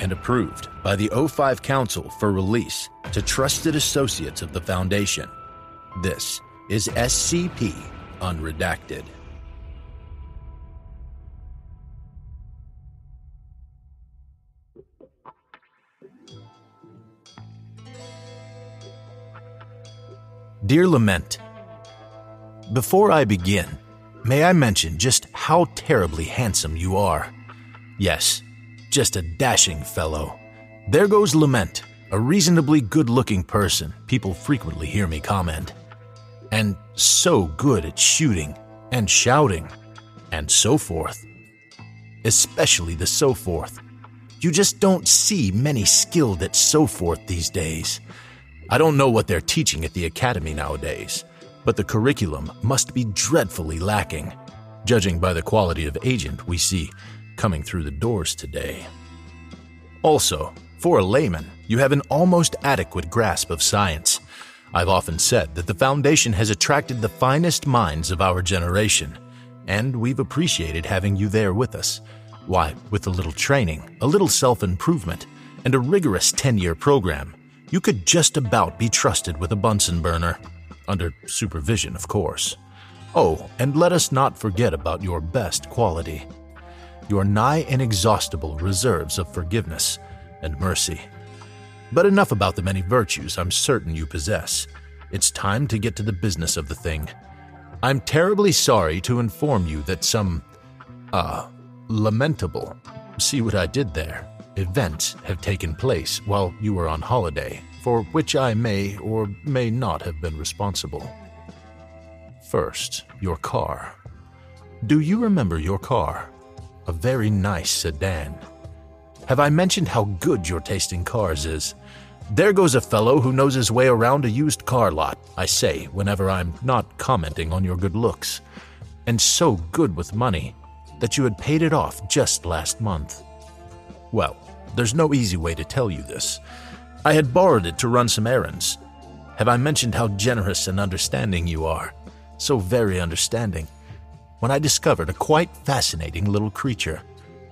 and approved by the O5 Council for release to trusted associates of the Foundation. This is SCP Unredacted. Dear Lament, Before I begin, may I mention just how terribly handsome you are? Yes, just a dashing fellow. There goes Lament, a reasonably good looking person, people frequently hear me comment. And so good at shooting and shouting and so forth. Especially the so forth. You just don't see many skilled at so forth these days. I don't know what they're teaching at the academy nowadays, but the curriculum must be dreadfully lacking, judging by the quality of agent we see coming through the doors today. Also, for a layman, you have an almost adequate grasp of science. I've often said that the Foundation has attracted the finest minds of our generation, and we've appreciated having you there with us. Why, with a little training, a little self improvement, and a rigorous 10 year program, you could just about be trusted with a Bunsen burner. Under supervision, of course. Oh, and let us not forget about your best quality your nigh inexhaustible reserves of forgiveness and mercy. But enough about the many virtues I'm certain you possess. It's time to get to the business of the thing. I'm terribly sorry to inform you that some, uh, lamentable, see what I did there, events have taken place while you were on holiday, for which I may or may not have been responsible. First, your car. Do you remember your car? A very nice sedan. Have I mentioned how good your taste in cars is? There goes a fellow who knows his way around a used car lot, I say, whenever I'm not commenting on your good looks. And so good with money that you had paid it off just last month. Well, there's no easy way to tell you this. I had borrowed it to run some errands. Have I mentioned how generous and understanding you are? So very understanding. When I discovered a quite fascinating little creature,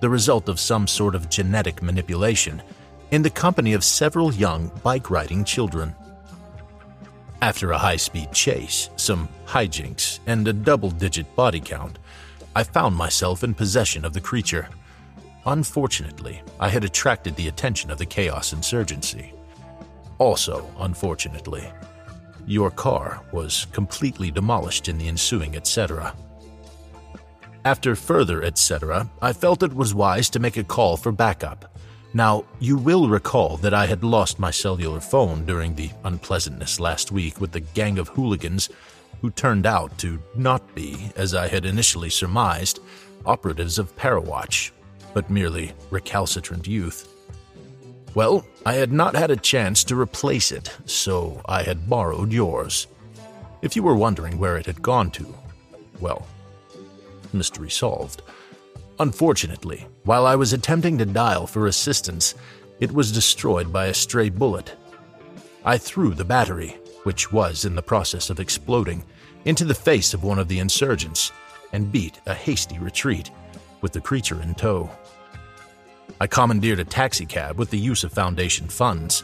the result of some sort of genetic manipulation, in the company of several young bike riding children. After a high speed chase, some hijinks, and a double digit body count, I found myself in possession of the creature. Unfortunately, I had attracted the attention of the Chaos Insurgency. Also, unfortunately, your car was completely demolished in the ensuing etc. After further etc., I felt it was wise to make a call for backup. Now, you will recall that I had lost my cellular phone during the unpleasantness last week with the gang of hooligans who turned out to not be, as I had initially surmised, operatives of Parawatch, but merely recalcitrant youth. Well, I had not had a chance to replace it, so I had borrowed yours. If you were wondering where it had gone to, well, mystery solved. Unfortunately, while I was attempting to dial for assistance, it was destroyed by a stray bullet. I threw the battery, which was in the process of exploding, into the face of one of the insurgents and beat a hasty retreat, with the creature in tow. I commandeered a taxicab with the use of Foundation funds.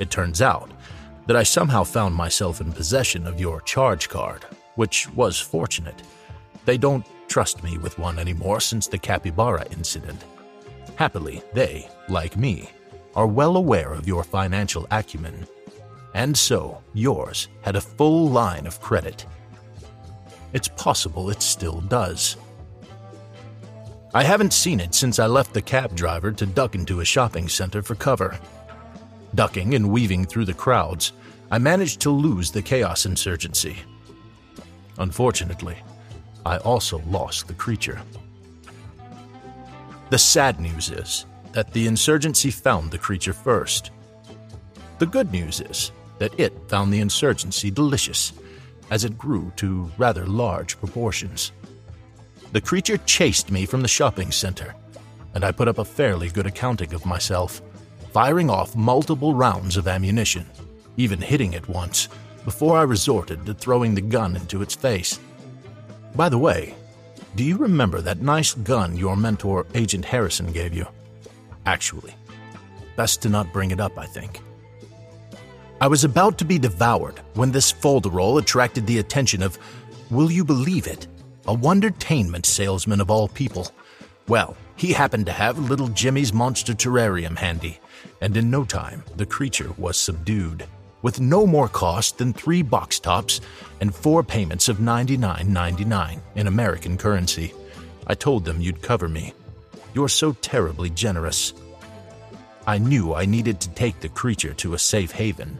It turns out that I somehow found myself in possession of your charge card, which was fortunate. They don't trust me with one anymore since the capybara incident. Happily, they, like me, are well aware of your financial acumen. And so, yours had a full line of credit. It's possible it still does. I haven't seen it since I left the cab driver to duck into a shopping center for cover. Ducking and weaving through the crowds, I managed to lose the Chaos Insurgency. Unfortunately, I also lost the creature. The sad news is that the insurgency found the creature first. The good news is that it found the insurgency delicious, as it grew to rather large proportions. The creature chased me from the shopping center, and I put up a fairly good accounting of myself, firing off multiple rounds of ammunition, even hitting it once, before I resorted to throwing the gun into its face. By the way, do you remember that nice gun your mentor, Agent Harrison, gave you? Actually, best to not bring it up, I think. I was about to be devoured when this folderol attracted the attention of, will you believe it, a Wondertainment salesman of all people. Well, he happened to have little Jimmy's monster terrarium handy, and in no time the creature was subdued, with no more cost than three box tops and four payments of $99.99 in American currency. I told them you'd cover me. You're so terribly generous. I knew I needed to take the creature to a safe haven.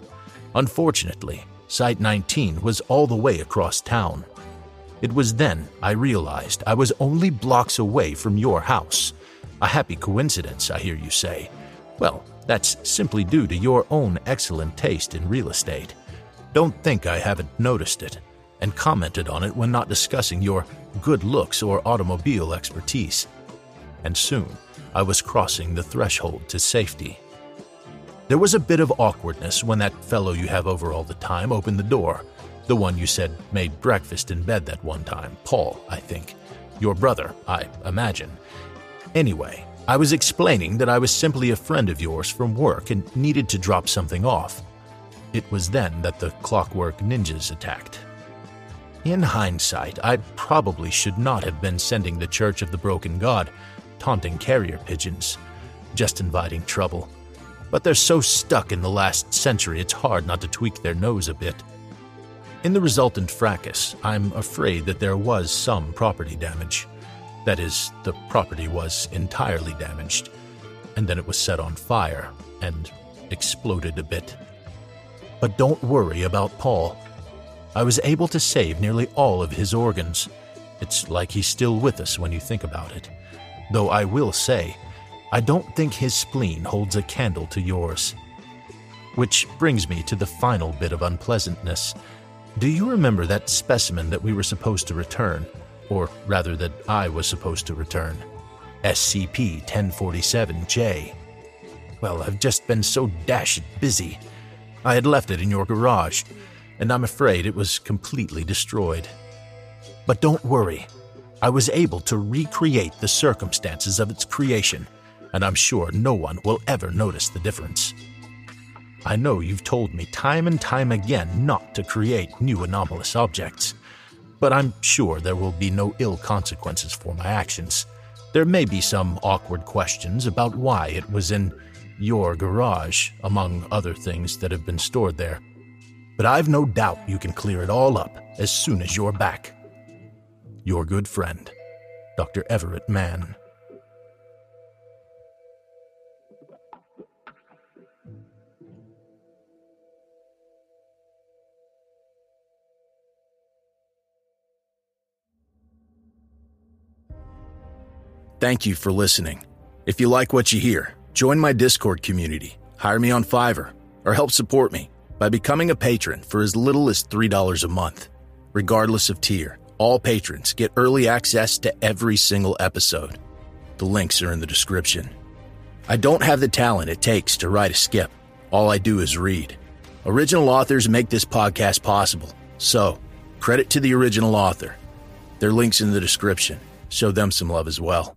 Unfortunately, Site 19 was all the way across town. It was then I realized I was only blocks away from your house. A happy coincidence, I hear you say. Well, that's simply due to your own excellent taste in real estate. Don't think I haven't noticed it and commented on it when not discussing your good looks or automobile expertise. And soon, I was crossing the threshold to safety. There was a bit of awkwardness when that fellow you have over all the time opened the door the one you said made breakfast in bed that one time, Paul, I think. Your brother, I imagine. Anyway, I was explaining that I was simply a friend of yours from work and needed to drop something off. It was then that the clockwork ninjas attacked. In hindsight, I probably should not have been sending the Church of the Broken God, taunting carrier pigeons, just inviting trouble. But they're so stuck in the last century it's hard not to tweak their nose a bit. In the resultant fracas, I'm afraid that there was some property damage. That is, the property was entirely damaged, and then it was set on fire and exploded a bit. But don't worry about Paul. I was able to save nearly all of his organs. It's like he's still with us when you think about it. Though I will say, I don't think his spleen holds a candle to yours. Which brings me to the final bit of unpleasantness do you remember that specimen that we were supposed to return? Or rather, that I was supposed to return? SCP 1047J. Well, I've just been so dashed busy. I had left it in your garage, and I'm afraid it was completely destroyed. But don't worry, I was able to recreate the circumstances of its creation, and I'm sure no one will ever notice the difference. I know you've told me time and time again not to create new anomalous objects, but I'm sure there will be no ill consequences for my actions. There may be some awkward questions about why it was in your garage, among other things that have been stored there. But I've no doubt you can clear it all up as soon as you're back. Your good friend, Dr. Everett Mann. Thank you for listening. If you like what you hear, join my Discord community, hire me on Fiverr, or help support me by becoming a patron for as little as $3 a month. Regardless of tier, all patrons get early access to every single episode. The links are in the description. I don't have the talent it takes to write a skip. All I do is read. Original authors make this podcast possible, so credit to the original author. Their links in the description. Show them some love as well.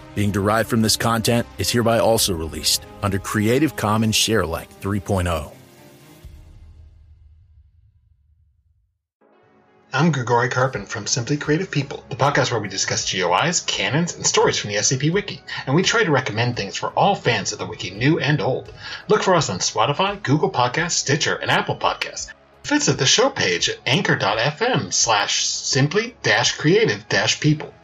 being derived from this content is hereby also released under Creative Commons Sharealike 3.0. I'm Grigori Karpin from Simply Creative People, the podcast where we discuss GOIs, canons, and stories from the SCP Wiki, and we try to recommend things for all fans of the Wiki, new and old. Look for us on Spotify, Google Podcasts, Stitcher, and Apple Podcasts. Visit the show page at anchor.fm slash simply